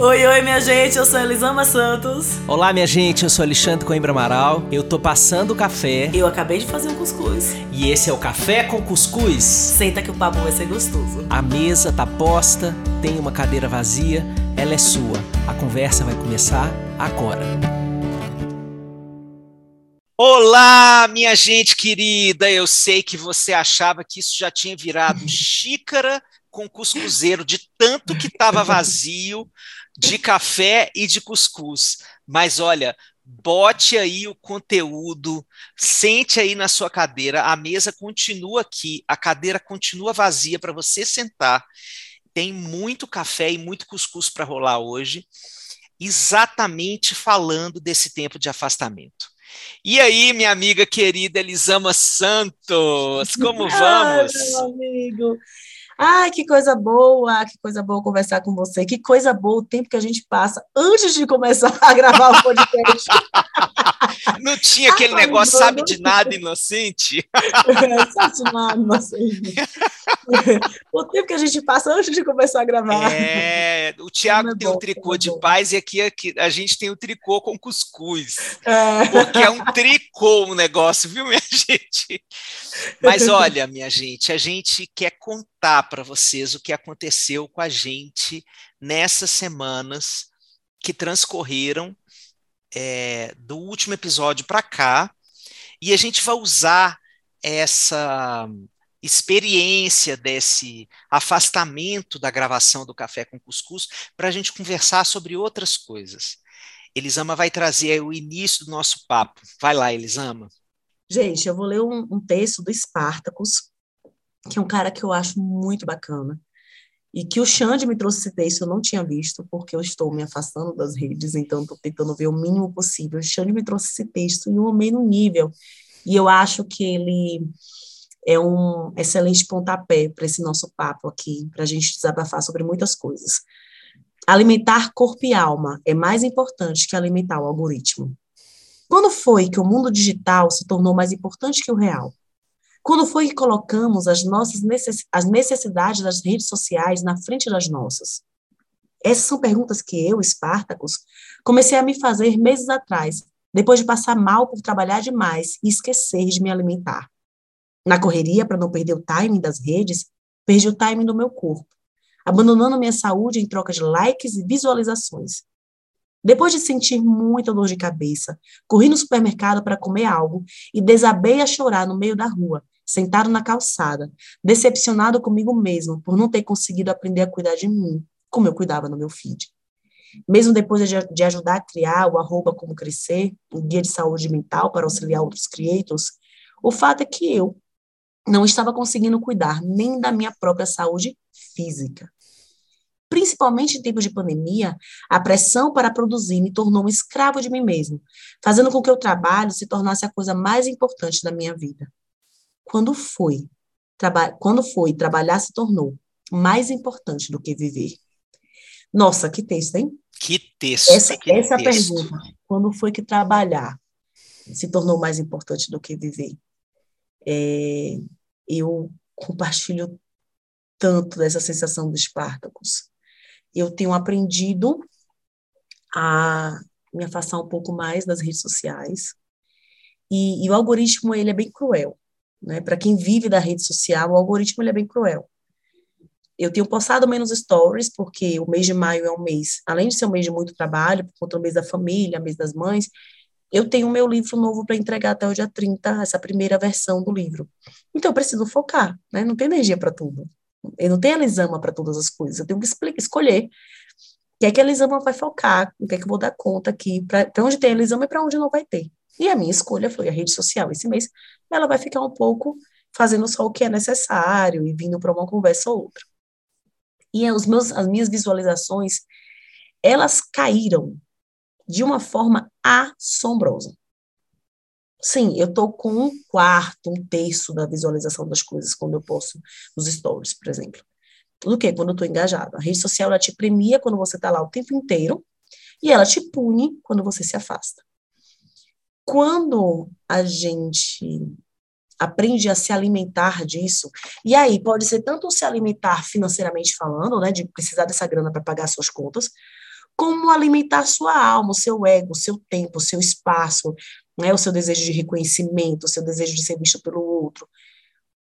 Oi, oi, minha gente, eu sou Elisama Santos. Olá, minha gente, eu sou Alexandre Coimbra Amaral. Eu tô passando o café. Eu acabei de fazer um cuscuz. E esse é o Café com Cuscuz. Senta que o papo vai ser gostoso. A mesa tá posta, tem uma cadeira vazia, ela é sua. A conversa vai começar agora. Olá, minha gente querida. Eu sei que você achava que isso já tinha virado xícara com cuscuzeiro de tanto que estava vazio de café e de cuscuz. Mas olha, bote aí o conteúdo, sente aí na sua cadeira, a mesa continua aqui, a cadeira continua vazia para você sentar. Tem muito café e muito cuscuz para rolar hoje, exatamente falando desse tempo de afastamento. E aí, minha amiga querida Elisama Santos, como vamos? Ai, meu amigo, Ai, que coisa boa, que coisa boa conversar com você, que coisa boa o tempo que a gente passa antes de começar a gravar o podcast. Não tinha aquele Ai, negócio, sabe de nada, inocente? É, sabe de nada, inocente. o tempo que a gente passa antes de começar a gravar. É, o Tiago é tem bom, um tricô é de bom. paz e aqui, aqui a gente tem o um tricô com cuscuz. É. Porque é um tricô o um negócio, viu, minha gente? Mas olha, minha gente, a gente quer contar para vocês o que aconteceu com a gente nessas semanas que transcorreram é, do último episódio para cá, e a gente vai usar essa experiência desse afastamento da gravação do Café com Cuscuz para a gente conversar sobre outras coisas. Elisama vai trazer o início do nosso papo. Vai lá, Elisama. Gente, eu vou ler um, um texto do Espartacus, que é um cara que eu acho muito bacana, e que o Xande me trouxe esse texto, eu não tinha visto, porque eu estou me afastando das redes, então estou tentando ver o mínimo possível. O Xande me trouxe esse texto e eu amei no nível, e eu acho que ele é um excelente pontapé para esse nosso papo aqui, para a gente desabafar sobre muitas coisas. Alimentar corpo e alma é mais importante que alimentar o algoritmo. Quando foi que o mundo digital se tornou mais importante que o real? Quando foi que colocamos as nossas necess as necessidades das redes sociais na frente das nossas? Essas são perguntas que eu, Espartacus, comecei a me fazer meses atrás, depois de passar mal por trabalhar demais e esquecer de me alimentar. Na correria, para não perder o timing das redes, perdi o timing do meu corpo, abandonando minha saúde em troca de likes e visualizações. Depois de sentir muita dor de cabeça, corri no supermercado para comer algo e desabei a chorar no meio da rua, sentado na calçada, decepcionado comigo mesmo por não ter conseguido aprender a cuidar de mim, como eu cuidava no meu feed. Mesmo depois de, ajudar a criar o arroba como crescer, um guia de saúde mental para auxiliar outros creators, o fato é que eu não estava conseguindo cuidar nem da minha própria saúde física. Principalmente em tempos de pandemia, a pressão para produzir me tornou um escravo de mim mesmo, fazendo com que o trabalho se tornasse a coisa mais importante da minha vida. Quando foi, quando foi trabalhar se tornou mais importante do que viver. Nossa, que texto, hein? Que texto. Essa, que essa texto. pergunta. Quando foi que trabalhar se tornou mais importante do que viver? É, eu compartilho tanto dessa sensação dos Espartacus. Eu tenho aprendido a me afastar um pouco mais das redes sociais. E, e o algoritmo, ele é bem cruel. Né? Para quem vive da rede social, o algoritmo ele é bem cruel. Eu tenho postado menos stories, porque o mês de maio é um mês, além de ser um mês de muito trabalho, por conta do mês da família, mês das mães, eu tenho meu livro novo para entregar até o dia 30, essa primeira versão do livro. Então, eu preciso focar, né? Não tem energia para tudo. Eu não tenho a Lisama para todas as coisas. Eu tenho que escolher o que é que a Lisama vai focar, o que é que eu vou dar conta aqui, para onde tem a Lisama e para onde não vai ter. E a minha escolha foi a rede social. Esse mês, ela vai ficar um pouco fazendo só o que é necessário e vindo para uma conversa ou outra. E os meus, as minhas visualizações, elas caíram de uma forma assombrosa. Sim, eu estou com um quarto, um terço da visualização das coisas quando eu posto nos stories, por exemplo. Tudo que quando eu estou engajada. A rede social ela te premia quando você está lá o tempo inteiro e ela te pune quando você se afasta. Quando a gente aprende a se alimentar disso, e aí pode ser tanto se alimentar financeiramente falando, né, de precisar dessa grana para pagar suas contas, como alimentar sua alma, o seu ego, o seu tempo, o seu espaço, né, o seu desejo de reconhecimento, o seu desejo de ser visto pelo outro.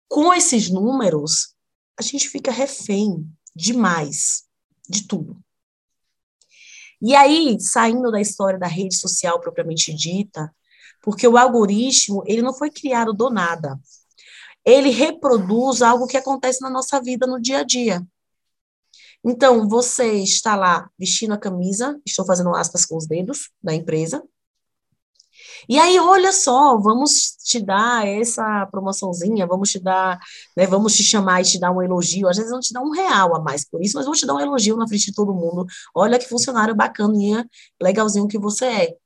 Com esses números, a gente fica refém demais de tudo. E aí, saindo da história da rede social propriamente dita, porque o algoritmo, ele não foi criado do nada. Ele reproduz algo que acontece na nossa vida no dia a dia. Então, você está lá vestindo a camisa, estou fazendo aspas com os dedos da empresa, e aí, olha só, vamos te dar essa promoçãozinha, vamos te dar, né, vamos te chamar e te dar um elogio. Às vezes não te dá um real a mais por isso, mas vou te dar um elogio na frente de todo mundo. Olha que funcionário bacaninha, legalzinho que você é.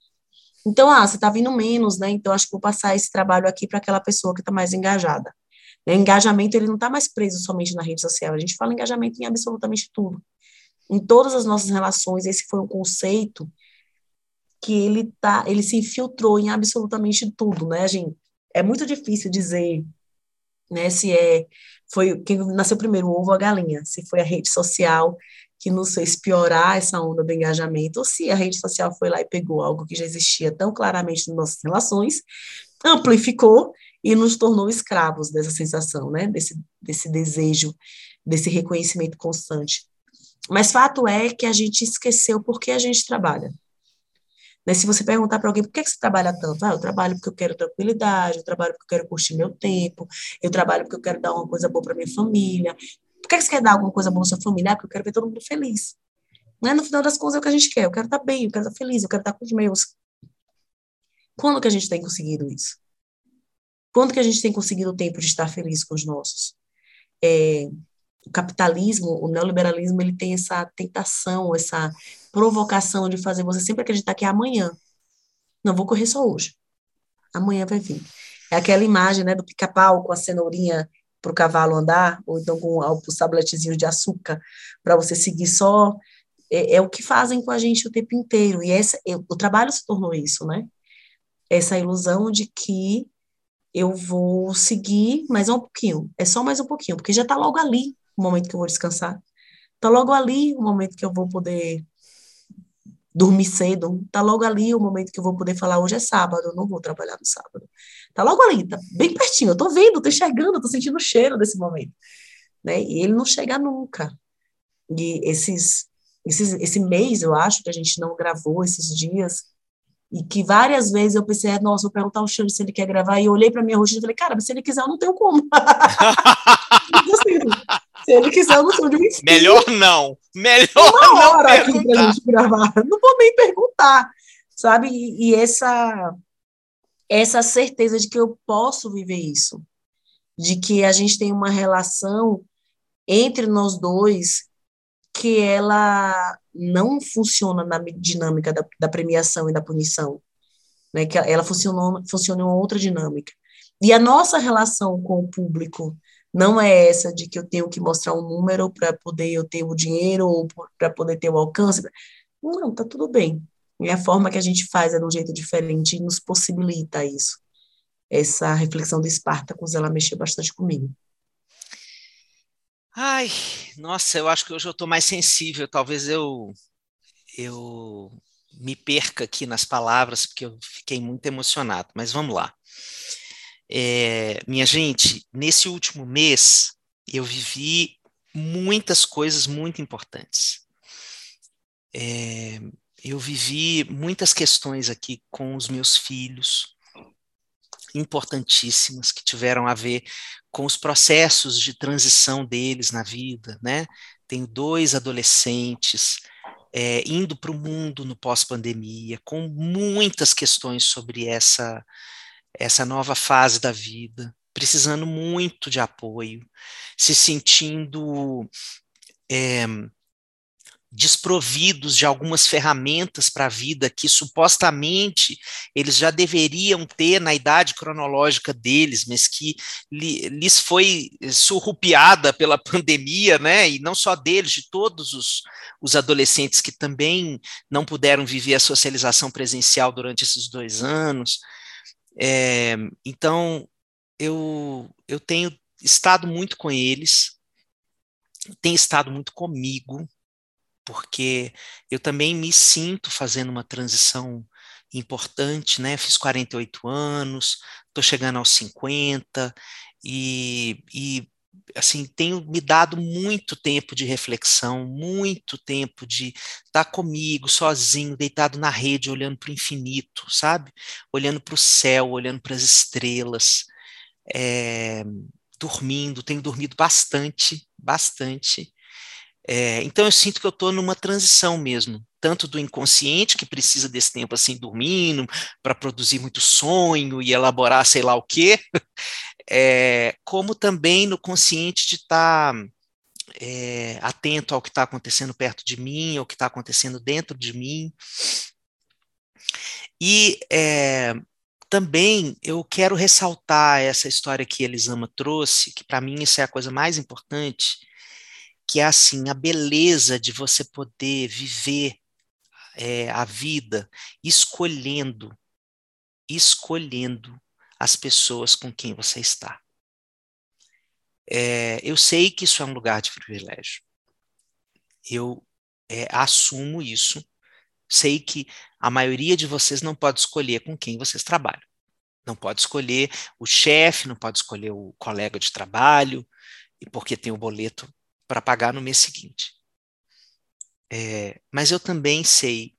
Então, ah, você está vindo menos, né? Então, acho que vou passar esse trabalho aqui para aquela pessoa que está mais engajada. O engajamento, ele não está mais preso somente na rede social. A gente fala engajamento em absolutamente tudo. Em todas as nossas relações, esse foi um conceito que ele tá, ele se infiltrou em absolutamente tudo, né, gente? É muito difícil dizer, né, se é foi quem nasceu primeiro, o ovo ou a galinha, se foi a rede social que nos fez piorar essa onda do engajamento, ou se a rede social foi lá e pegou algo que já existia tão claramente nas nossas relações, amplificou e nos tornou escravos dessa sensação, né, desse, desse desejo, desse reconhecimento constante. Mas fato é que a gente esqueceu por que a gente trabalha. Né? Se você perguntar para alguém por que, você trabalha tanto, ah, eu trabalho porque eu quero tranquilidade, eu trabalho porque eu quero curtir meu tempo, eu trabalho porque eu quero dar uma coisa boa para minha família. Por que, você quer dar alguma coisa para sua família? Ah, porque eu quero ver todo mundo feliz. Né? No final das contas é o que a gente quer. Eu quero estar bem, eu quero estar feliz, eu quero estar com os meus. Quando que a gente tem conseguido isso? Quando que a gente tem conseguido o tempo de estar feliz com os nossos? É, o capitalismo, o neoliberalismo, ele tem essa tentação, essa provocação de fazer você sempre acreditar que é amanhã. Não vou correr só hoje. Amanhã vai vir. É aquela imagem, né, do pica-pau com a cenourinha para o cavalo andar, ou então com os tabletezinhos de açúcar para você seguir só. É, é, o que fazem com a gente o tempo inteiro. E essa, o trabalho se tornou isso, né? Essa ilusão de que eu vou seguir mais um pouquinho. É só mais um pouquinho, porque já está logo ali o momento que eu vou descansar. Está logo ali o momento que eu vou poder dormir cedo. Está logo ali o momento que eu vou poder falar hoje é sábado, eu não vou trabalhar no sábado. Está logo ali, está bem pertinho. Eu estou vendo, estou enxergando, estou sentindo o cheiro desse momento. Né? E ele não chega nunca. E esses, esses, esse mês, eu acho, que a gente não gravou esses dias, e que várias vezes eu pensei, nossa, vou perguntar ao Xande se ele quer gravar, e eu olhei para minha rotina e falei, cara, mas se ele quiser, eu não tenho como. assim, se ele quiser, eu não sou de um Melhor não. Melhor Uma não hora perguntar. aqui pra gente gravar. Não vou nem perguntar, sabe? E, e essa, essa certeza de que eu posso viver isso, de que a gente tem uma relação entre nós dois que ela não funciona na dinâmica da, da premiação e da punição, né? Que ela funciona, funciona em outra dinâmica. E a nossa relação com o público não é essa de que eu tenho que mostrar um número para poder eu ter o dinheiro ou para poder ter o alcance. Não, tá tudo bem. E a forma que a gente faz é de um jeito diferente e nos possibilita isso. Essa reflexão do Espartacus, ela mexeu bastante comigo. Ai, nossa, eu acho que hoje eu estou mais sensível. Talvez eu eu me perca aqui nas palavras, porque eu fiquei muito emocionado. Mas vamos lá. É, minha gente, nesse último mês eu vivi muitas coisas muito importantes. É, eu vivi muitas questões aqui com os meus filhos, importantíssimas, que tiveram a ver com os processos de transição deles na vida, né? Tenho dois adolescentes é, indo para o mundo no pós-pandemia, com muitas questões sobre essa essa nova fase da vida, precisando muito de apoio, se sentindo é, desprovidos de algumas ferramentas para a vida que supostamente eles já deveriam ter na idade cronológica deles, mas que li, lhes foi surrupiada pela pandemia, né? E não só deles, de todos os, os adolescentes que também não puderam viver a socialização presencial durante esses dois anos. É, então, eu, eu tenho estado muito com eles, tenho estado muito comigo, porque eu também me sinto fazendo uma transição importante, né? Fiz 48 anos, estou chegando aos 50 e, e assim, tenho me dado muito tempo de reflexão, muito tempo de estar comigo, sozinho, deitado na rede, olhando para o infinito, sabe? Olhando para o céu, olhando para as estrelas, é, dormindo, tenho dormido bastante, bastante. É, então eu sinto que eu estou numa transição mesmo, tanto do inconsciente, que precisa desse tempo assim dormindo, para produzir muito sonho e elaborar sei lá o quê, é, como também no consciente de estar tá, é, atento ao que está acontecendo perto de mim, ao que está acontecendo dentro de mim. E é, também eu quero ressaltar essa história que Elisama trouxe, que para mim isso é a coisa mais importante, que é assim, a beleza de você poder viver é, a vida escolhendo, escolhendo as pessoas com quem você está. É, eu sei que isso é um lugar de privilégio. Eu é, assumo isso. Sei que a maioria de vocês não pode escolher com quem vocês trabalham. Não pode escolher o chefe, não pode escolher o colega de trabalho, e porque tem o boleto para pagar no mês seguinte. É, mas eu também sei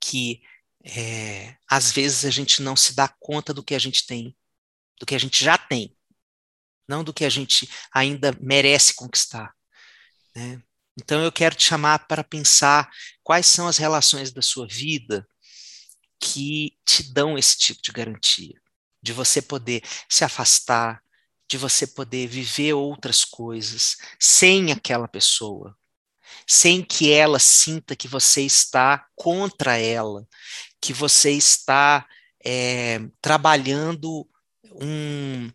que é, às vezes a gente não se dá conta do que a gente tem, do que a gente já tem, não do que a gente ainda merece conquistar. Né? Então eu quero te chamar para pensar quais são as relações da sua vida que te dão esse tipo de garantia, de você poder se afastar, de você poder viver outras coisas sem aquela pessoa, sem que ela sinta que você está contra ela, que você está é, trabalhando um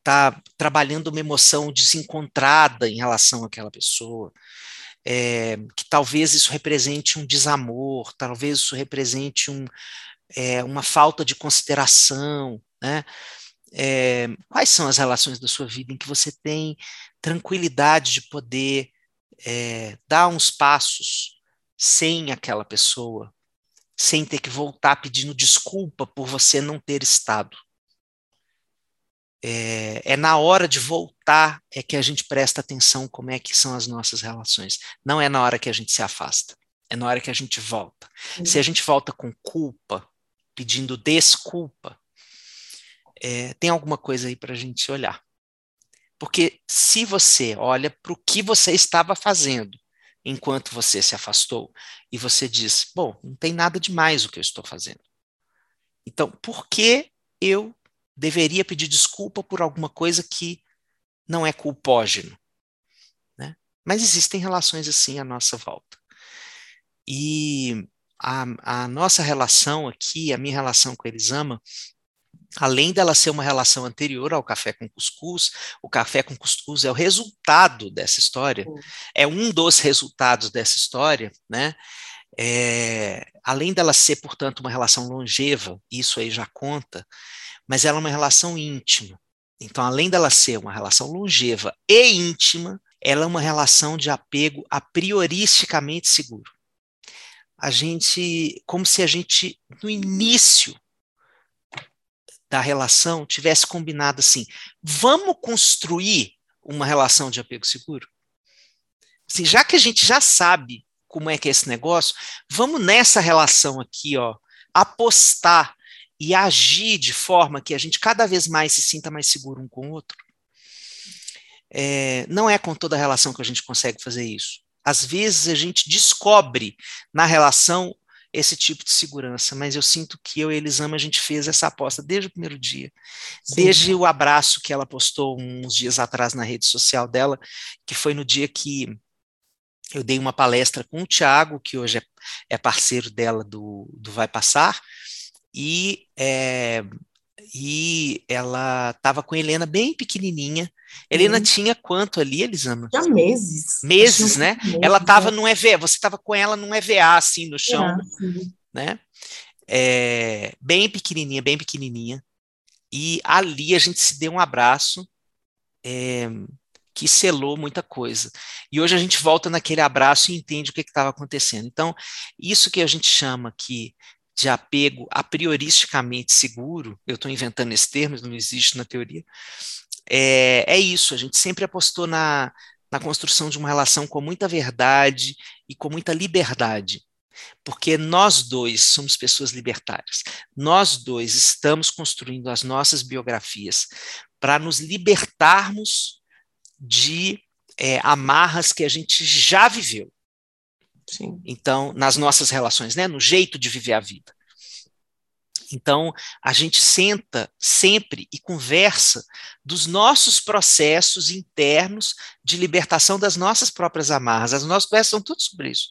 está trabalhando uma emoção desencontrada em relação àquela pessoa, é, que talvez isso represente um desamor, talvez isso represente um, é, uma falta de consideração, né? É, quais são as relações da sua vida em que você tem tranquilidade de poder é, dar uns passos sem aquela pessoa, sem ter que voltar pedindo desculpa por você não ter estado? É, é, na hora de voltar é que a gente presta atenção como é que são as nossas relações. Não é na hora que a gente se afasta, é na hora que a gente volta. Uhum. Se a gente volta com culpa, pedindo desculpa, é, tem alguma coisa aí para a gente olhar. Porque se você olha para o que você estava fazendo enquanto você se afastou e você diz, bom, não tem nada demais o que eu estou fazendo. Então, por que eu deveria pedir desculpa por alguma coisa que não é culpógeno. Né? Mas existem relações assim à nossa volta. E a, a nossa relação aqui, a minha relação com Elisama, além dela ser uma relação anterior ao café com cuscuz, o café com cuscuz é o resultado dessa história, é um dos resultados dessa história, né? É, além dela ser, portanto, uma relação longeva, isso aí já conta, mas ela é uma relação íntima. Então, além dela ser uma relação longeva e íntima, ela é uma relação de apego a prioristicamente seguro. A gente, como se a gente, no início da relação, tivesse combinado assim: vamos construir uma relação de apego seguro? Assim, já que a gente já sabe como é que é esse negócio, vamos nessa relação aqui, ó, apostar e agir de forma que a gente cada vez mais se sinta mais seguro um com o outro. É, não é com toda relação que a gente consegue fazer isso. Às vezes a gente descobre na relação esse tipo de segurança, mas eu sinto que eu e Elisama a gente fez essa aposta desde o primeiro dia, Sim. desde o abraço que ela postou uns dias atrás na rede social dela, que foi no dia que eu dei uma palestra com o Tiago, que hoje é, é parceiro dela do, do Vai Passar, e, é, e ela estava com a Helena bem pequenininha. Helena uhum. tinha quanto ali, Elisama? Tinha meses. Meses, né? Meses, ela estava é. num EVA, você estava com ela num EVA, assim, no chão, é, né? É, bem pequenininha, bem pequenininha. E ali a gente se deu um abraço, é, que selou muita coisa. E hoje a gente volta naquele abraço e entende o que estava acontecendo. Então, isso que a gente chama aqui de apego a prioristicamente seguro, eu estou inventando esse termo, não existe na teoria, é, é isso, a gente sempre apostou na, na construção de uma relação com muita verdade e com muita liberdade. Porque nós dois somos pessoas libertárias. Nós dois estamos construindo as nossas biografias para nos libertarmos de é, amarras que a gente já viveu. Sim. Então, nas nossas relações, né, no jeito de viver a vida. Então, a gente senta sempre e conversa dos nossos processos internos de libertação das nossas próprias amarras. As nossas conversas são tudo sobre isso.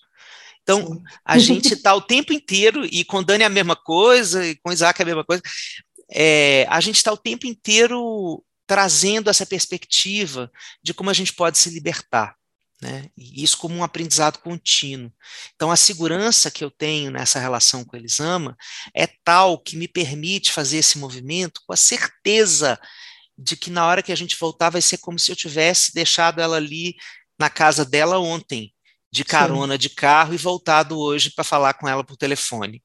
Então, Sim. a gente está o tempo inteiro, e com Dani é a mesma coisa, e com Isaac é a mesma coisa, é, a gente está o tempo inteiro trazendo essa perspectiva de como a gente pode se libertar. Né? E isso como um aprendizado contínuo. Então, a segurança que eu tenho nessa relação com a Elisama é tal que me permite fazer esse movimento com a certeza de que na hora que a gente voltar vai ser como se eu tivesse deixado ela ali na casa dela ontem, de carona Sim. de carro e voltado hoje para falar com ela por telefone.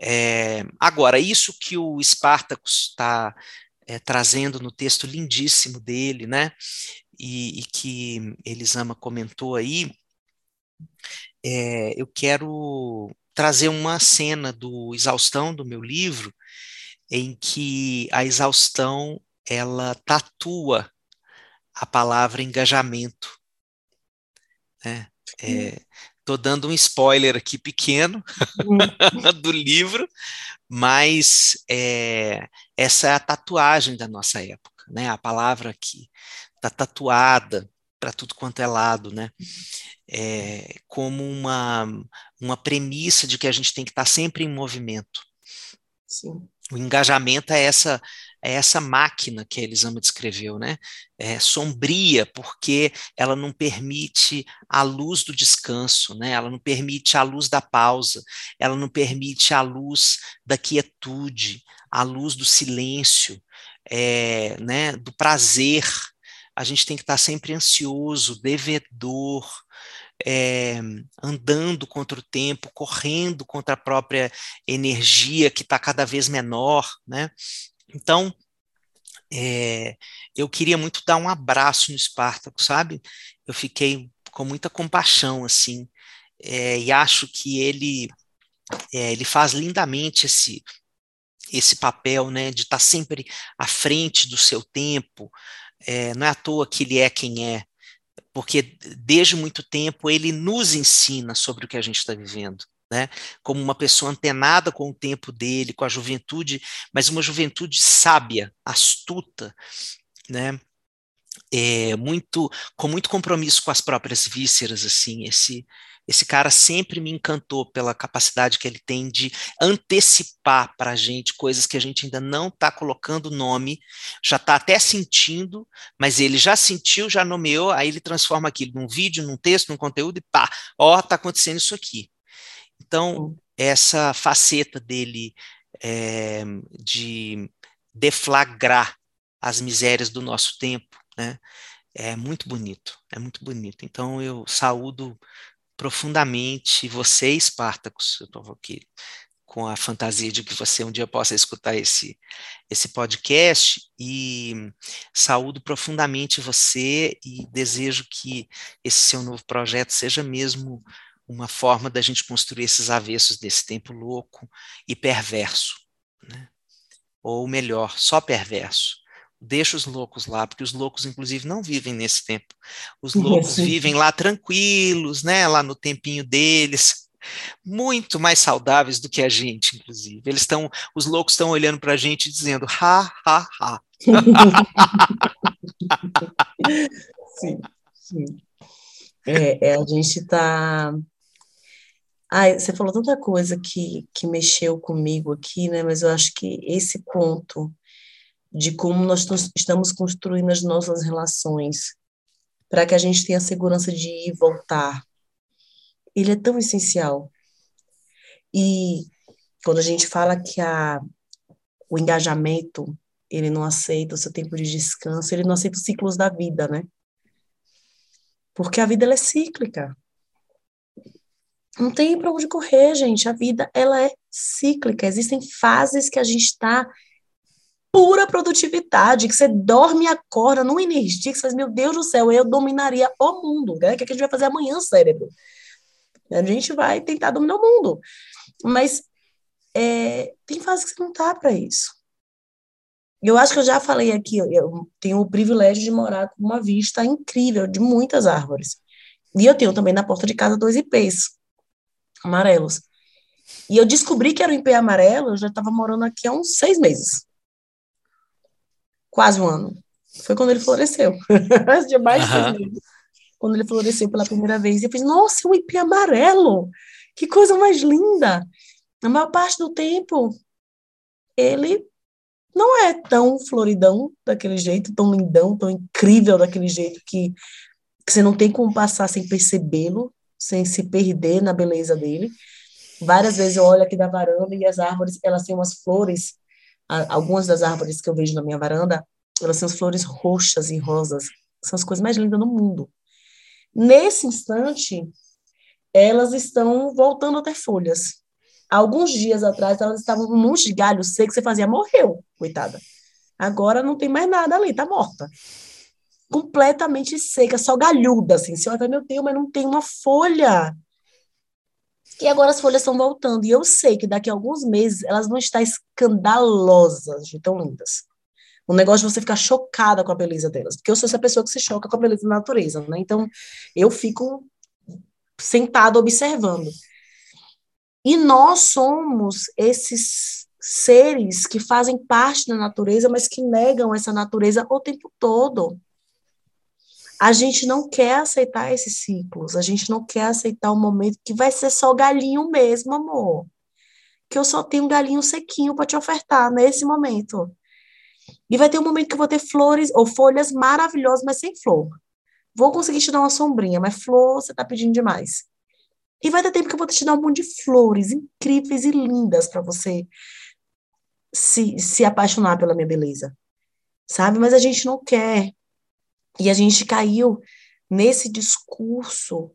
É, agora, isso que o Spartacus está é, trazendo no texto lindíssimo dele, né? E, e que Elisama comentou aí, é, eu quero trazer uma cena do Exaustão, do meu livro, em que a exaustão ela tatua a palavra engajamento. Né? Estou é, dando um spoiler aqui pequeno hum. do livro, mas é, essa é a tatuagem da nossa época, né? A palavra aqui está tatuada para tudo quanto é lado, né? É, como uma, uma premissa de que a gente tem que estar tá sempre em movimento. Sim. O engajamento é essa é essa máquina que a Elisama descreveu, né? É sombria porque ela não permite a luz do descanso, né? Ela não permite a luz da pausa, ela não permite a luz da quietude, a luz do silêncio, é, né? Do prazer. A gente tem que estar sempre ansioso, devedor, é, andando contra o tempo, correndo contra a própria energia que está cada vez menor, né? Então, é, eu queria muito dar um abraço no Espartaco, sabe? Eu fiquei com muita compaixão, assim, é, e acho que ele ele faz lindamente esse esse papel, né, de estar sempre à frente do seu tempo. É, não é à toa que ele é quem é, porque desde muito tempo ele nos ensina sobre o que a gente está vivendo né, como uma pessoa antenada com o tempo dele, com a juventude, mas uma juventude sábia, astuta, né, é, muito com muito compromisso com as próprias vísceras, assim, esse esse cara sempre me encantou pela capacidade que ele tem de antecipar para a gente coisas que a gente ainda não está colocando nome, já está até sentindo, mas ele já sentiu, já nomeou, aí ele transforma aquilo num vídeo, num texto, num conteúdo e pá, ó, está acontecendo isso aqui. Então, essa faceta dele é, de deflagrar as misérias do nosso tempo, né, é muito bonito, é muito bonito. Então, eu saúdo profundamente você, Espartacus, eu estou aqui com a fantasia de que você um dia possa escutar esse, esse podcast e saúdo profundamente você e desejo que esse seu novo projeto seja mesmo uma forma da gente construir esses avessos desse tempo louco e perverso. Né? Ou melhor, só perverso. Deixa os loucos lá, porque os loucos, inclusive, não vivem nesse tempo. Os loucos vivem lá tranquilos, né? lá no tempinho deles, muito mais saudáveis do que a gente, inclusive. Eles estão, os loucos estão olhando para a gente dizendo ha, ha, ha. sim, sim. É, é, a gente está Ai, você falou tanta coisa que, que mexeu comigo aqui, né? Mas eu acho que esse ponto de como nós estamos construindo as nossas relações para que a gente tenha a segurança de ir e voltar, ele é tão essencial. E quando a gente fala que a, o engajamento, ele não aceita o seu tempo de descanso, ele não aceita os ciclos da vida, né? Porque a vida ela é cíclica. Não tem para onde correr, gente. A vida ela é cíclica. Existem fases que a gente está pura produtividade, que você dorme e acorda numa energia que você faz, meu Deus do céu, eu dominaria o mundo. Né? O que, é a gente vai fazer amanhã, cérebro? A gente vai tentar dominar o mundo. Mas é, tem fases que você não tá para isso. Eu acho que eu já falei aqui, eu tenho o privilégio de morar com uma vista incrível de muitas árvores. E eu tenho também na porta de casa dois ipês amarelos. E eu descobri que era o ipê amarelo, eu já estava morando aqui há uns seis meses. Quase um ano. Foi quando ele floresceu. de mais de meses. Quando ele floresceu pela primeira vez. E eu fiz, nossa, um ipê amarelo! Que coisa mais linda! A maior parte do tempo, ele não é tão floridão daquele jeito, tão lindão, tão incrível daquele jeito que, que você não tem como passar sem percebê-lo, sem se perder na beleza dele. Várias vezes eu olho aqui da varanda e as árvores, elas têm umas flores, algumas das árvores que eu vejo na minha varanda, elas têm as flores roxas e rosas, são as coisas mais lindas do mundo. Nesse instante, elas estão voltando a ter folhas. Alguns dias atrás, elas estavam com um monte de galho seco, você fazia, morreu, coitada. Agora não tem mais nada ali, tá morta. Completamente seca, só galhuda, assim. Você olha, meu Deus, mas não tem uma folha. E agora as folhas estão voltando. E eu sei que daqui a alguns meses elas vão estar escandalosas de tão lindas. O negócio de você ficar chocada com a beleza delas. Porque eu sou essa pessoa que se choca com a beleza da natureza, né? Então, eu fico sentado observando. E nós somos esses seres que fazem parte da natureza, mas que negam essa natureza o tempo todo. A gente não quer aceitar esses ciclos, a gente não quer aceitar o momento que vai ser só galinho mesmo, amor. Que eu só tenho um galinho sequinho para te ofertar nesse momento. E vai ter um momento que eu vou ter flores ou folhas maravilhosas, mas sem flor. Vou conseguir te dar uma sombrinha, mas flor você está pedindo demais. E vai ter tempo que eu vou te dar um monte de flores incríveis e lindas para você se, se apaixonar pela minha beleza. Sabe? Mas a gente não quer. E a gente caiu nesse discurso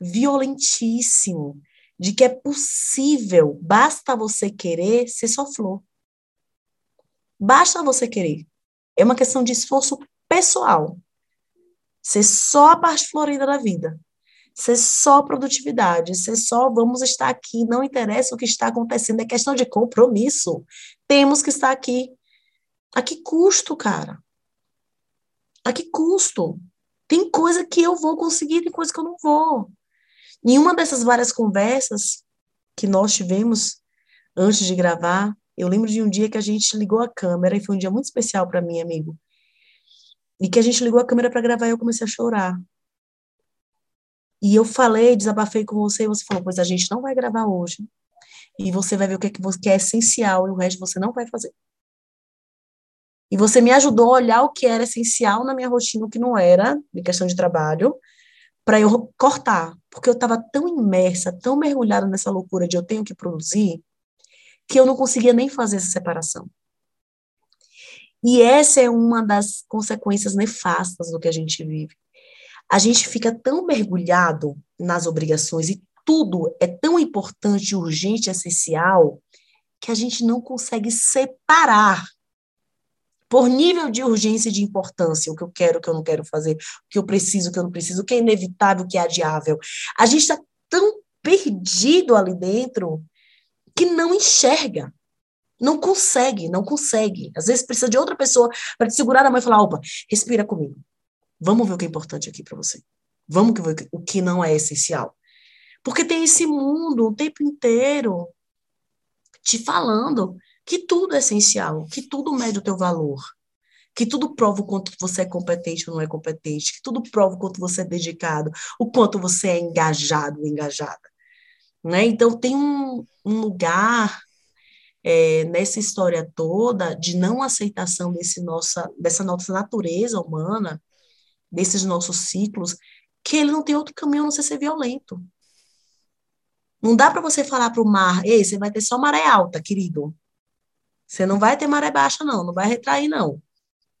violentíssimo de que é possível, basta você querer ser só flor. Basta você querer. É uma questão de esforço pessoal. Ser só a parte florida da vida ser só produtividade, ser só vamos estar aqui, não interessa o que está acontecendo, é questão de compromisso. Temos que estar aqui. A que custo, cara? A que custo? Tem coisa que eu vou conseguir, tem coisa que eu não vou. Em uma dessas várias conversas que nós tivemos antes de gravar, eu lembro de um dia que a gente ligou a câmera, e foi um dia muito especial para mim, amigo. E que a gente ligou a câmera para gravar e eu comecei a chorar. E eu falei, desabafei com você, e você falou, pois a gente não vai gravar hoje. E você vai ver o que é, que, você, é essencial e o resto você não vai fazer. E você me ajudou a olhar o que era essencial na minha rotina, o que não era, em questão de trabalho, para eu cortar. Porque eu estava tão imersa, tão mergulhada nessa loucura de eu tenho que produzir, que eu não conseguia nem fazer essa separação. E essa é uma das consequências nefastas do que a gente vive a gente fica tão mergulhado nas obrigações e tudo é tão importante, urgente, essencial, que a gente não consegue separar por nível de urgência e de importância, o que eu quero, o que eu não quero fazer, o que eu preciso, o que eu não preciso, o que é inevitável, o que é adiável. A gente está tão perdido ali dentro que não enxerga. Não consegue, não consegue. Às vezes precisa de outra pessoa para te segurar na mão e falar: opa, respira comigo. Vamos ver o que é importante aqui para você. Vamos ver o que não é essencial. Porque tem esse mundo o tempo inteiro te falando que tudo é essencial, que tudo mede o teu valor, que tudo prova o quanto você é competente ou não é competente, que tudo prova o quanto você é dedicado, o quanto você é engajado ou engajada. Né? Então, tem um, um lugar é, nessa história toda de não aceitação desse nossa, dessa nossa natureza humana, desses nossos ciclos, que ele não tem outro caminho a não ser ser violento. Não dá para você falar para o mar, ei, você vai ter só maré alta, querido. Você não vai ter maré baixa, não, não vai retrair, não.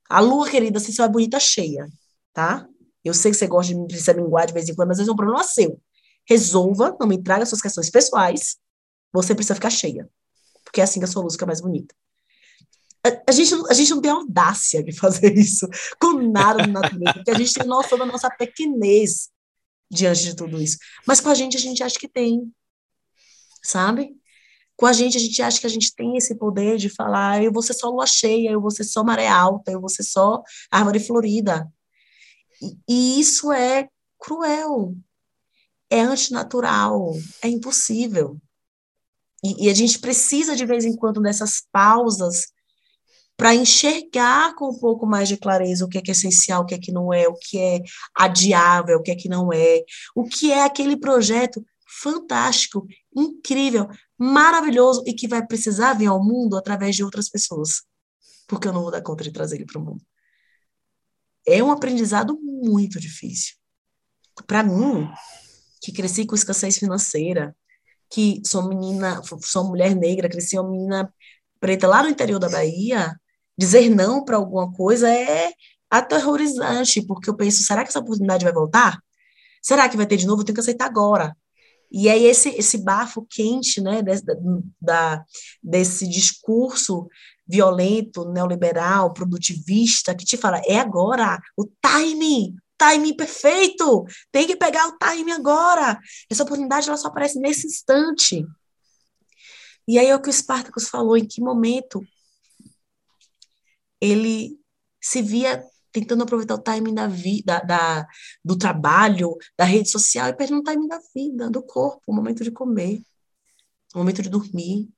A lua, querida, se só é bonita cheia, tá? Eu sei que você gosta de se linguar de vez em quando, mas vezes é um problema seu. Resolva, não me traga suas questões pessoais, você precisa ficar cheia. Porque é assim que a sua luz fica mais bonita. A, a, gente, a gente não tem audácia de fazer isso com nada na natureza, porque a gente tem noção da nossa pequenez diante de tudo isso. Mas com a gente, a gente acha que tem, sabe? Com a gente, a gente acha que a gente tem esse poder de falar, eu vou ser só lua cheia, eu vou ser só maré alta, eu vou ser só árvore florida. E, e isso é cruel, é antinatural, é impossível. E, e, a gente precisa, de vez em quando, dessas pausas para enxergar com um pouco mais de clareza o que é, que é essencial, o que é que não é, o que é adiável, o que é que não é, o que é aquele projeto fantástico, incrível, maravilhoso e que vai precisar vir ao mundo através de outras pessoas, porque eu não vou dar conta de trazer ele para o mundo. É um aprendizado muito difícil. Para mim, que cresci com escassez financeira, que sou menina, sou mulher negra, cresci uma menina preta lá no interior da Bahia, dizer não para alguma coisa é aterrorizante, porque eu penso, será que essa oportunidade vai voltar? Será que vai ter de novo? Eu tenho que aceitar agora. E aí esse, esse bafo quente, né, desse, da, desse discurso violento, neoliberal, produtivista, que te fala, é agora, o timing, timing perfeito, tem que pegar o timing agora. Essa oportunidade ela só aparece nesse instante. E aí é o que o Spartacus falou, em que momento ele se via tentando aproveitar o timing da vida, da, do trabalho, da rede social e perdendo o timing da vida, do corpo, o momento de comer, o momento de dormir,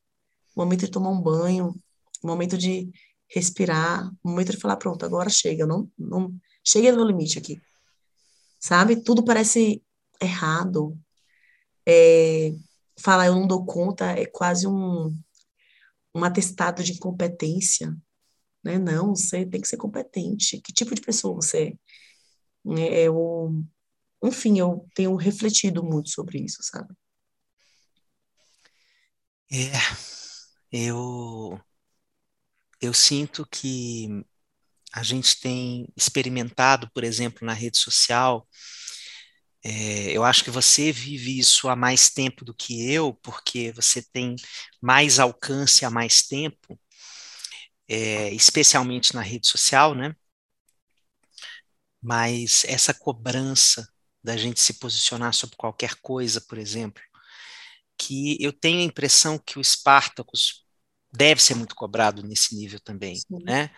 o momento de tomar um banho, o momento de respirar, o momento de falar, pronto, agora chega, não, não no limite aqui. Sabe? Tudo parece errado. É, falar eu não dou conta é quase um, um atestado de incompetência, né? Não, você tem que ser competente. Que tipo de pessoa você é? é eu, enfim, eu tenho refletido muito sobre isso, sabe? É, eu eu sinto que a gente tem experimentado, por exemplo, na rede social, é, eu acho que você vive isso há mais tempo do que eu, porque você tem mais alcance há mais tempo, é, especialmente na rede social, né? Mas essa cobrança da gente se posicionar sobre qualquer coisa, por exemplo, que eu tenho a impressão que o Spartacus deve ser muito cobrado nesse nível também, Sim. né?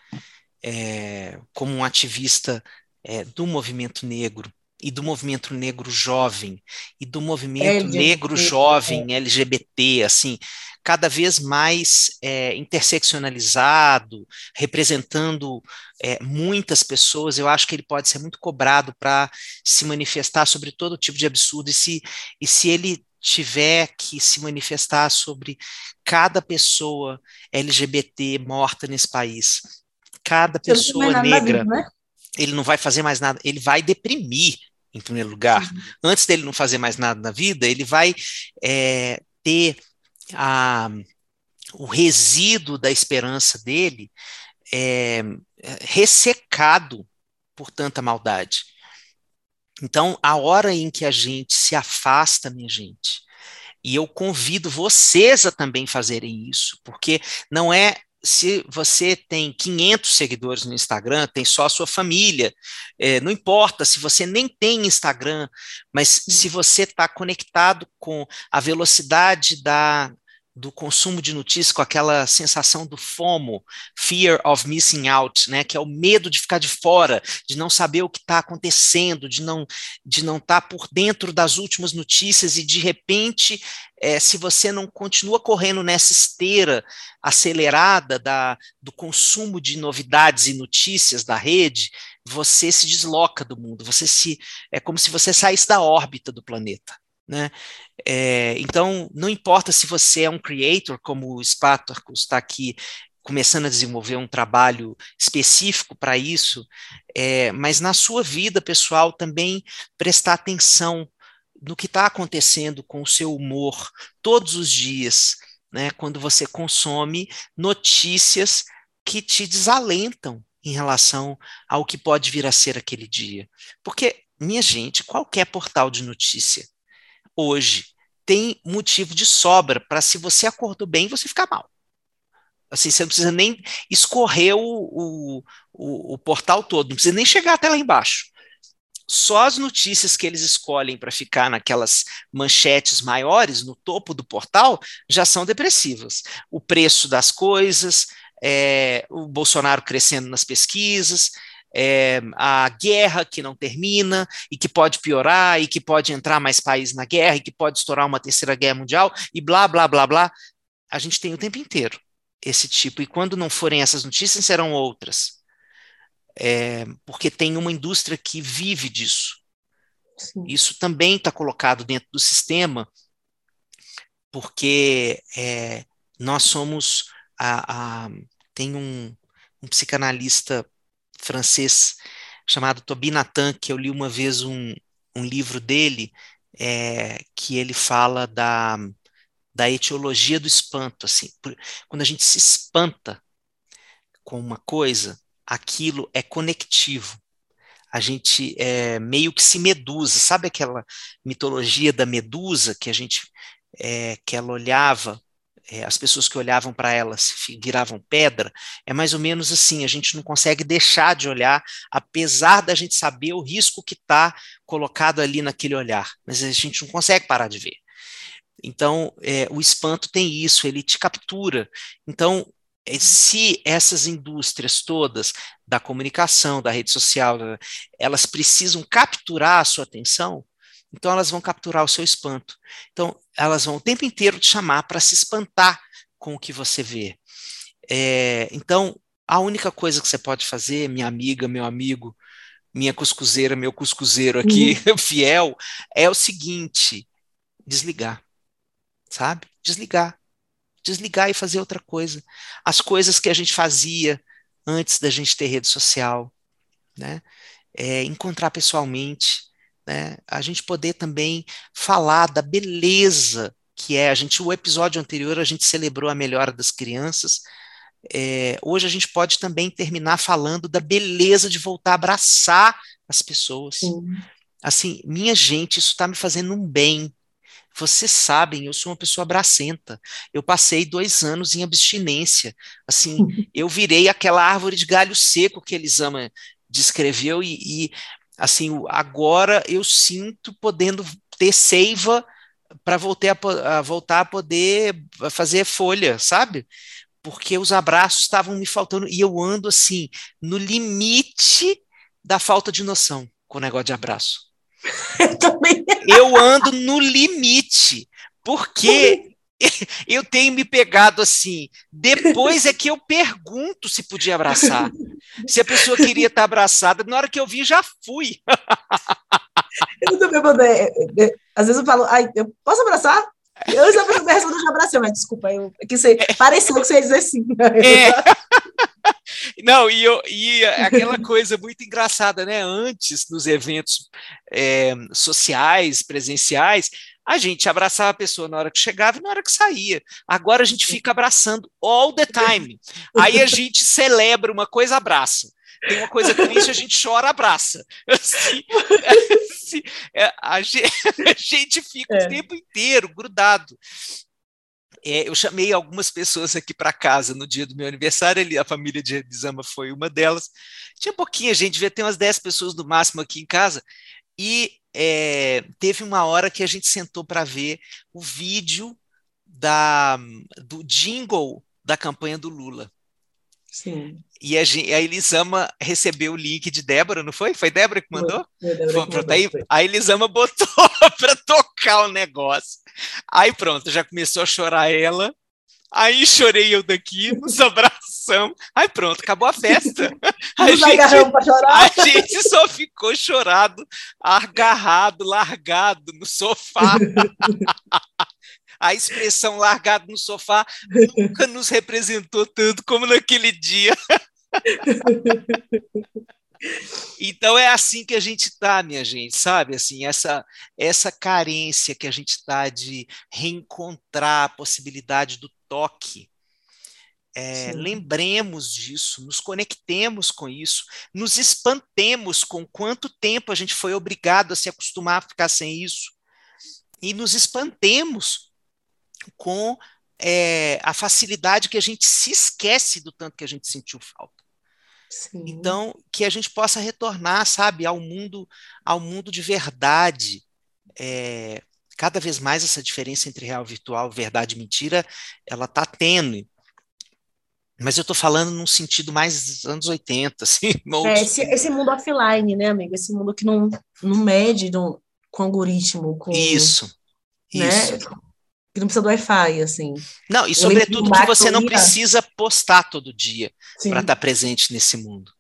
É, como um ativista é, do movimento negro, e do movimento negro jovem e do movimento LGBT, negro jovem é. LGBT, assim, cada vez mais é, interseccionalizado, representando é, muitas pessoas, eu acho que ele pode ser muito cobrado para se manifestar sobre todo tipo de absurdo, e se, e se ele tiver que se manifestar sobre cada pessoa LGBT morta nesse país, cada pessoa negra, vida, né? ele não vai fazer mais nada, ele vai deprimir em primeiro lugar. Uhum. Antes dele não fazer mais nada na vida, ele vai é, ter a, o resíduo da esperança dele é, ressecado por tanta maldade. Então, a hora em que a gente se afasta, minha gente, e eu convido vocês a também fazerem isso, porque não é se você tem 500 seguidores no Instagram, tem só a sua família, é, não importa se você nem tem Instagram, mas se você está conectado com a velocidade da do consumo de notícias com aquela sensação do FOMO, fear of missing out, né, que é o medo de ficar de fora, de não saber o que está acontecendo, de não de não estar tá por dentro das últimas notícias e de repente, é, se você não continua correndo nessa esteira acelerada da, do consumo de novidades e notícias da rede, você se desloca do mundo, você se é como se você saísse da órbita do planeta. Né? É, então, não importa se você é um creator, como o Spartacus está aqui começando a desenvolver um trabalho específico para isso, é, mas na sua vida pessoal também prestar atenção no que está acontecendo com o seu humor todos os dias, né, quando você consome notícias que te desalentam em relação ao que pode vir a ser aquele dia. Porque, minha gente, qualquer portal de notícia hoje tem motivo de sobra para se você acordou bem, você ficar mal. Assim, você não precisa nem escorrer o, o, o, portal todo, não precisa nem chegar até lá embaixo. Só as notícias que eles escolhem para ficar naquelas manchetes maiores no topo do portal já são depressivas. O preço das coisas, é, o Bolsonaro crescendo nas pesquisas, é, a guerra que não termina e que pode piorar e que pode entrar mais países na guerra e que pode estourar uma terceira guerra mundial e blá, blá, blá, blá. A gente tem o tempo inteiro esse tipo, e quando não forem essas notícias, serão outras. É, porque tem uma indústria que vive disso. Sim. Isso também está colocado dentro do sistema, porque é, nós somos a, a tem um, um, psicanalista francês chamado Toby Nathan, que eu li uma vez um, um livro dele, é, que ele fala da, da etiologia do espanto. Assim, quando a gente se espanta com uma coisa, aquilo é conectivo. A gente é, meio que se medusa. Sabe aquela mitologia da medusa que a gente é, que ela olhava é, as pessoas que olhavam para ela se viravam pedra, é mais ou menos assim, a gente não consegue deixar de olhar, apesar da gente saber o risco que está colocado ali naquele olhar, mas a gente não consegue parar de ver. Então, é, o espanto tem isso, ele te captura. Então, é, se essas indústrias todas da comunicação, da rede social, elas precisam capturar a sua atenção, então elas vão capturar o seu espanto. Então elas vão o tempo inteiro te chamar para se espantar com o que você vê. É, então a única coisa que você pode fazer, minha amiga, meu amigo, minha cuscuzeira, meu cuscuzeiro aqui, uhum. fiel, é o seguinte: desligar, sabe? Desligar. Desligar e fazer outra coisa. As coisas que a gente fazia antes da gente ter rede social, né? É, encontrar pessoalmente, né, a gente poder também falar da beleza que é. A gente, o episódio anterior, a gente celebrou a melhora das crianças. É, hoje a gente pode também terminar falando da beleza de voltar a abraçar as pessoas. Sim. Assim, minha gente, isso está me fazendo um bem. Vocês sabem, eu sou uma pessoa abracenta. Eu passei dois anos em abstinência. Assim, eu virei aquela árvore de galho seco que eles amam descreveu e, e assim, agora eu sinto podendo ter seiva para voltar a, voltar a poder fazer folha, sabe? Porque os abraços estavam me faltando e eu ando assim no limite da falta de noção com o negócio de abraço. Eu também. Eu ando no limite, porque eu tenho me pegado assim. Depois é que eu pergunto se podia abraçar. Se a pessoa queria estar abraçada, na hora que eu vi, já fui. eu também poder. É, é, às vezes eu falo, ai, eu posso abraçar? Eu já respondo, já abracei, mas desculpa, eu, é que você, pareceu que você ia dizer sim. É. Não, e, eu, e aquela coisa muito engraçada, né? Antes, nos eventos é, sociais, presenciais, a gente abraçava a pessoa na hora que chegava e na hora que saía. Agora a gente fica abraçando all the time. Aí a gente celebra uma coisa, abraça. Tem uma coisa triste, a gente chora, abraça. Assim, assim, é, a, gente, a, gente, fica é. o tempo inteiro grudado. É, eu chamei algumas pessoas aqui para casa no dia do meu aniversário, ali, a família de Elisama foi uma delas. Tinha pouquinha gente, devia ter umas 10 pessoas no máximo aqui em casa. E é, teve uma hora que a gente sentou para ver o vídeo da, do jingle da campanha do Lula. Sim. E a, a Elisama recebeu o link de Débora, não foi? Foi Débora que mandou? Foi, Débora foi, que mandou, aí, a Elisama botou para tocar o negócio. Aí pronto, já começou a chorar ela. Aí chorei eu daqui, nos abraçamos. Aí pronto, acabou a festa. A gente, a gente só ficou chorado, agarrado, largado no sofá. a expressão largado no sofá nunca nos representou tanto como naquele dia. Então é assim que a gente está, minha gente, sabe? Assim, essa essa carência que a gente está de reencontrar a possibilidade do toque é, lembremos disso, nos conectemos com isso, nos espantemos com quanto tempo a gente foi obrigado a se acostumar a ficar sem isso, e nos espantemos com é, a facilidade que a gente se esquece do tanto que a gente sentiu falta. Sim. Então, que a gente possa retornar, sabe, ao mundo, ao mundo de verdade. É, cada vez mais essa diferença entre real e virtual, verdade e mentira, ela está tendo. Mas eu estou falando num sentido mais anos 80, assim. É, esse, esse, mundo offline, né, amigo? Esse mundo que não, não mede com algoritmo. Com, isso, né? isso. Que não precisa do Wi-Fi, assim. Não, e sobretudo que você não precisa postar todo dia para estar tá presente nesse mundo.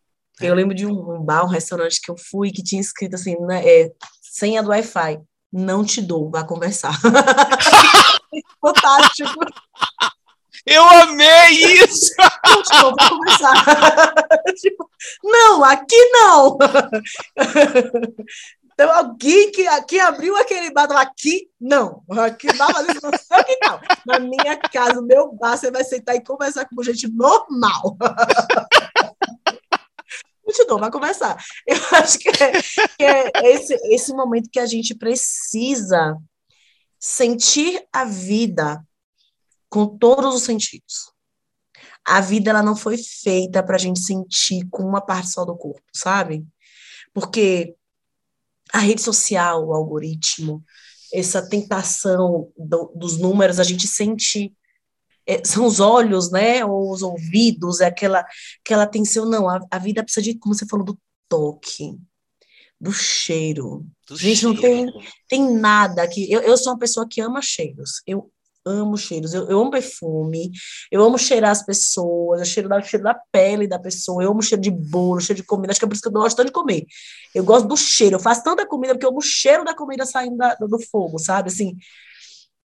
Né? Eu lembro de um, bar, um restaurante que eu fui que tinha escrito assim, né, é, senha do Wi-Fi, não te dou, vá conversar. Fantástico. Eu amei isso! Não, vou começar. tipo, não, aqui não! Então, alguém que aqui abriu aquele bar, aqui não, aqui isso não, aqui não. Na minha casa, no meu bar, você vai sentar e conversar com gente normal. Continua, vai conversar. Eu acho que é, que é esse, esse momento que a gente precisa sentir a vida com todos os sentidos. A vida ela não foi feita para a gente sentir com uma parte só do corpo, sabe? Porque a rede social, o algoritmo, essa tentação do, dos números, a gente sente é, são os olhos, né, ou os ouvidos, é aquela, aquela atenção, não, a, a vida precisa de, como você falou, do toque, do cheiro. Do gente, cheiro. não tem, tem nada que, eu, eu sou uma pessoa que ama cheiros, eu amo cheiros, eu, eu amo perfume, eu amo cheirar as pessoas, eu cheiro da, cheiro da pele da pessoa, eu amo cheiro de bolo, cheiro de comida, acho que é por isso que eu gosto tanto de comer. Eu gosto do cheiro, eu faço tanta comida porque eu amo o cheiro da comida saindo da, do fogo, sabe? Assim.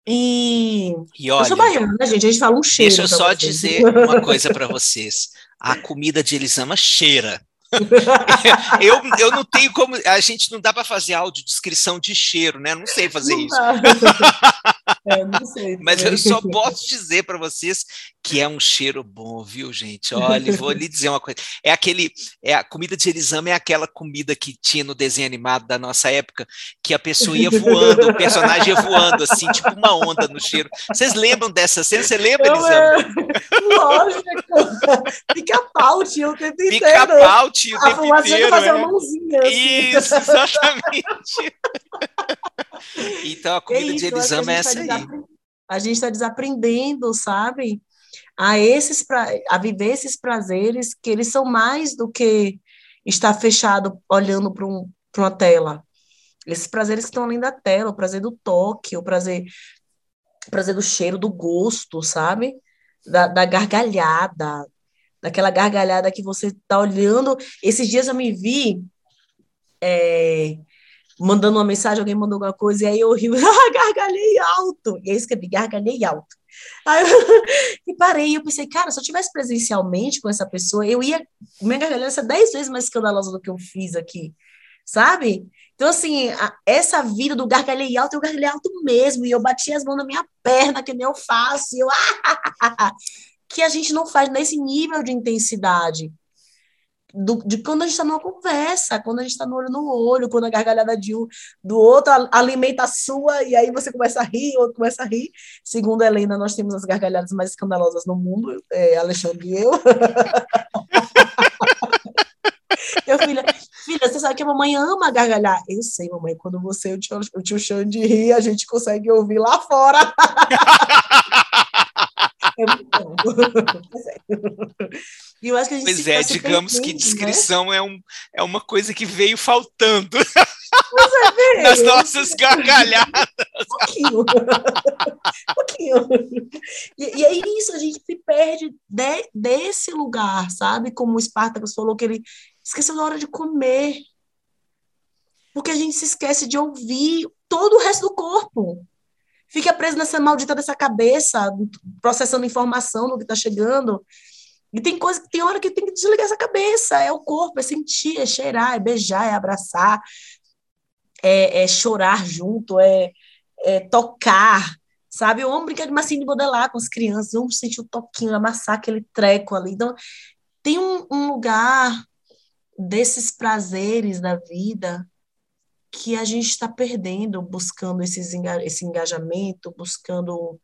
E, e olha, eu sou baiana, né, gente? A gente fala um cheiro. Deixa eu só vocês. dizer uma coisa para vocês. A comida de Elisama cheira. eu, eu não tenho como. A gente não dá para fazer áudio descrição de cheiro, né? Não sei fazer não isso. é, não sei. Mas eu só posso dizer para vocês que é um cheiro bom, viu, gente? Olha, vou lhe dizer uma coisa. É aquele. É a comida de Elisama é aquela comida que tinha no desenho animado da nossa época, que a pessoa ia voando, o personagem ia voando, assim, tipo uma onda no cheiro. Vocês lembram dessa cena? Você lembra, Elisama? Lógico. Pica-pau tinha o tempo inteiro. Pica-pau tinha o tempo a inteiro. Fazer uma mãozinha, assim. Isso, exatamente. então a comida isso, de Elisama é tá essa A gente está desaprendendo, sabe? A, esses pra... a viver esses prazeres que eles são mais do que estar fechado olhando para um, uma tela. Esses prazeres que estão além da tela, o prazer do toque, o prazer, o prazer do cheiro, do gosto, sabe? Da, da gargalhada, daquela gargalhada que você está olhando. Esses dias eu me vi é, mandando uma mensagem, alguém mandou alguma coisa, e aí eu rio, ah, gargalhei alto. E aí eu escrevi, gargalhei alto. Aí eu, e parei, eu pensei, cara, se eu tivesse presencialmente com essa pessoa, eu ia, minha gargalhada ia dez vezes mais escandalosa do que eu fiz aqui, sabe? Então, assim, a, essa vida do gargalhei alto, eu gargalhei alto mesmo, e eu bati as mãos na minha perna, que nem eu faço, e eu, ah, que a gente não faz nesse nível de intensidade. Do, de quando a gente está numa conversa, quando a gente está no olho no olho, quando a gargalhada de um, do outro alimenta a sua, e aí você começa a rir, outro começa a rir. Segundo a Helena, nós temos as gargalhadas mais escandalosas no mundo, é, Alexandre e eu. eu, filha, filha, você sabe que a mamãe ama gargalhar. Eu sei, mamãe, quando você e o tio, o tio Xande rir, a gente consegue ouvir lá fora. É muito bom. e eu acho que a gente pois é, digamos que né? descrição né? é, um, é uma coisa que veio faltando é, nas nossas gargalhadas. Um pouquinho. um pouquinho. E, e é isso, a gente se perde de, desse lugar, sabe? Como o Spartacus falou que ele esqueceu da hora de comer. Porque a gente se esquece de ouvir todo o resto do corpo fica preso nessa maldita dessa cabeça, processando informação do que está chegando. E tem coisa que tem hora que tem que desligar essa cabeça. É o corpo, é sentir, é cheirar, é beijar, é abraçar, é, é chorar junto, é, é tocar, sabe? Eu amo brincar de massinha de modelar com as crianças, eu amo sentir o toquinho, amassar aquele treco ali. Então, tem um, um lugar desses prazeres da vida que a gente está perdendo, buscando esses, esse engajamento, buscando.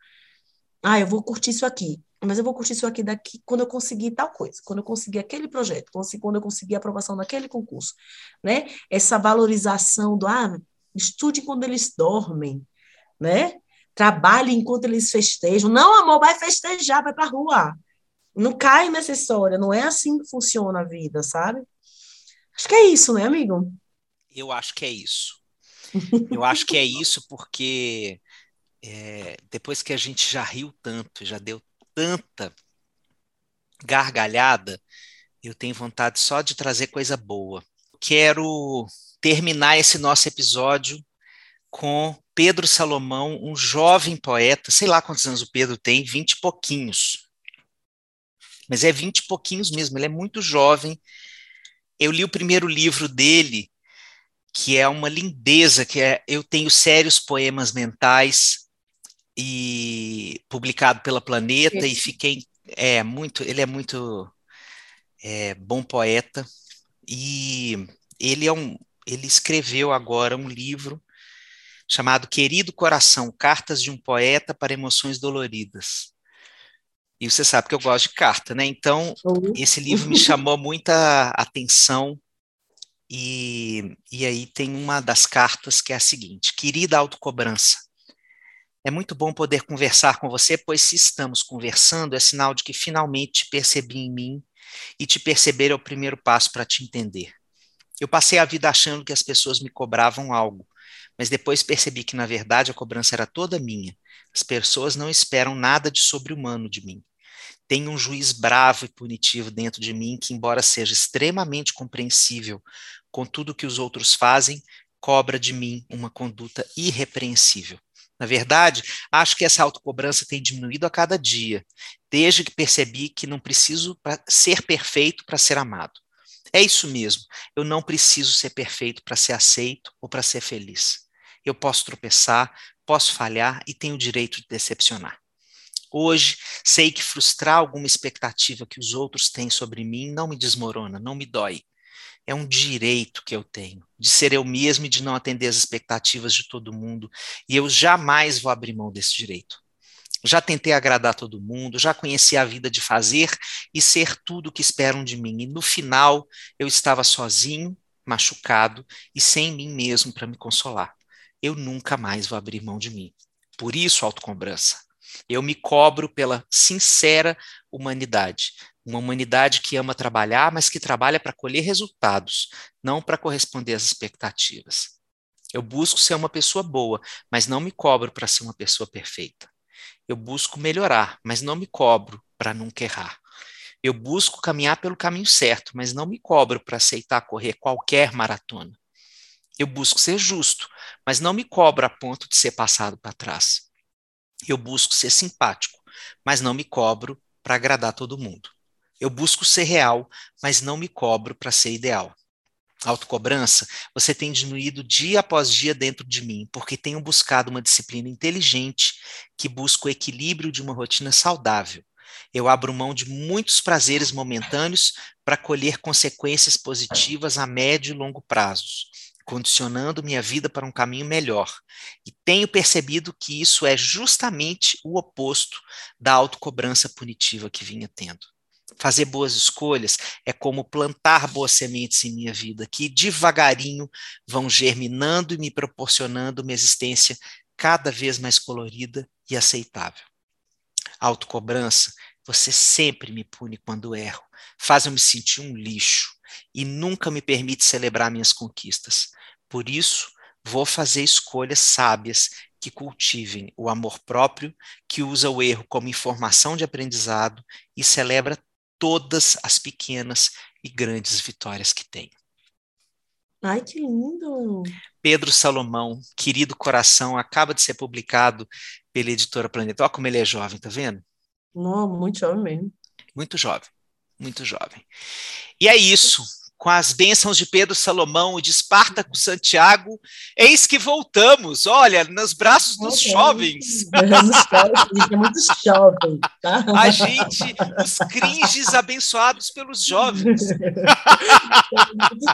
Ah, eu vou curtir isso aqui, mas eu vou curtir isso aqui daqui quando eu conseguir tal coisa, quando eu conseguir aquele projeto, quando eu conseguir aprovação naquele concurso, né? Essa valorização do, ah, estude quando eles dormem, né? Trabalhe enquanto eles festejam. Não, amor, vai festejar, vai para a rua. Não cai nessa história, não é assim que funciona a vida, sabe? Acho que é isso, né, amigo? Eu acho que é isso. Eu acho que é isso porque é, depois que a gente já riu tanto, já deu tanta gargalhada, eu tenho vontade só de trazer coisa boa. Quero terminar esse nosso episódio com Pedro Salomão, um jovem poeta, sei lá quantos anos o Pedro tem, vinte e pouquinhos. Mas é vinte e pouquinhos mesmo, ele é muito jovem. Eu li o primeiro livro dele, que é uma lindeza, que é Eu Tenho Sérios Poemas Mentais, e publicado pela Planeta, Sim. e fiquei, é, muito, ele é muito é, bom poeta, e ele é um, ele escreveu agora um livro chamado Querido Coração, Cartas de um Poeta para Emoções Doloridas. E você sabe que eu gosto de carta, né? Então, esse livro me chamou muita atenção e, e aí tem uma das cartas que é a seguinte: Querida autocobrança, é muito bom poder conversar com você, pois se estamos conversando, é sinal de que finalmente te percebi em mim e te perceber é o primeiro passo para te entender. Eu passei a vida achando que as pessoas me cobravam algo, mas depois percebi que, na verdade, a cobrança era toda minha. As pessoas não esperam nada de sobre-humano de mim. Tem um juiz bravo e punitivo dentro de mim que, embora seja extremamente compreensível com tudo que os outros fazem, cobra de mim uma conduta irrepreensível. Na verdade, acho que essa autocobrança tem diminuído a cada dia, desde que percebi que não preciso ser perfeito para ser amado. É isso mesmo, eu não preciso ser perfeito para ser aceito ou para ser feliz. Eu posso tropeçar, posso falhar e tenho o direito de decepcionar. Hoje, sei que frustrar alguma expectativa que os outros têm sobre mim não me desmorona, não me dói. É um direito que eu tenho de ser eu mesmo e de não atender as expectativas de todo mundo, e eu jamais vou abrir mão desse direito. Já tentei agradar todo mundo, já conheci a vida de fazer e ser tudo o que esperam de mim, e no final eu estava sozinho, machucado e sem mim mesmo para me consolar eu nunca mais vou abrir mão de mim. Por isso, autocobrança. Eu me cobro pela sincera humanidade. Uma humanidade que ama trabalhar, mas que trabalha para colher resultados, não para corresponder às expectativas. Eu busco ser uma pessoa boa, mas não me cobro para ser uma pessoa perfeita. Eu busco melhorar, mas não me cobro para nunca errar. Eu busco caminhar pelo caminho certo, mas não me cobro para aceitar correr qualquer maratona. Eu busco ser justo, mas não me cobro a ponto de ser passado para trás. Eu busco ser simpático, mas não me cobro para agradar todo mundo. Eu busco ser real, mas não me cobro para ser ideal. Autocobrança, você tem diminuído dia após dia dentro de mim, porque tenho buscado uma disciplina inteligente que busca o equilíbrio de uma rotina saudável. Eu abro mão de muitos prazeres momentâneos para colher consequências positivas a médio e longo prazos condicionando minha vida para um caminho melhor. E tenho percebido que isso é justamente o oposto da autocobrança punitiva que vinha tendo. Fazer boas escolhas é como plantar boas sementes em minha vida, que devagarinho vão germinando e me proporcionando uma existência cada vez mais colorida e aceitável. autocobrança, você sempre me pune quando erro, faz eu me sentir um lixo e nunca me permite celebrar minhas conquistas. Por isso, vou fazer escolhas sábias que cultivem o amor próprio, que usa o erro como informação de aprendizado e celebra todas as pequenas e grandes vitórias que tem. Ai, que lindo! Pedro Salomão, querido coração, acaba de ser publicado pela editora Planeta. Olha como ele é jovem, tá vendo? Não, muito jovem mesmo. Muito jovem, muito jovem. E é isso. Com as bênçãos de Pedro Salomão e de Espartaco Santiago, eis que voltamos, olha, nos braços dos jovens. É muito jovem, tá? A gente, os cringes abençoados pelos jovens.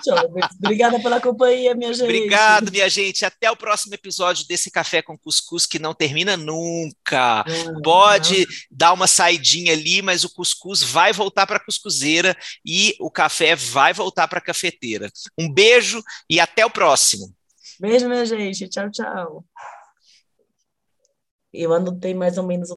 jovens. Obrigada pela companhia, minha gente. Obrigado, minha gente. Até o próximo episódio desse Café com Cuscuz, que não termina nunca. Pode não. dar uma saidinha ali, mas o cuscuz vai voltar para a cuscuzeira e o café vai voltar para a cafeteira. Um beijo e até o próximo. Beijo, minha gente. Tchau, tchau. Eu anotei mais ou menos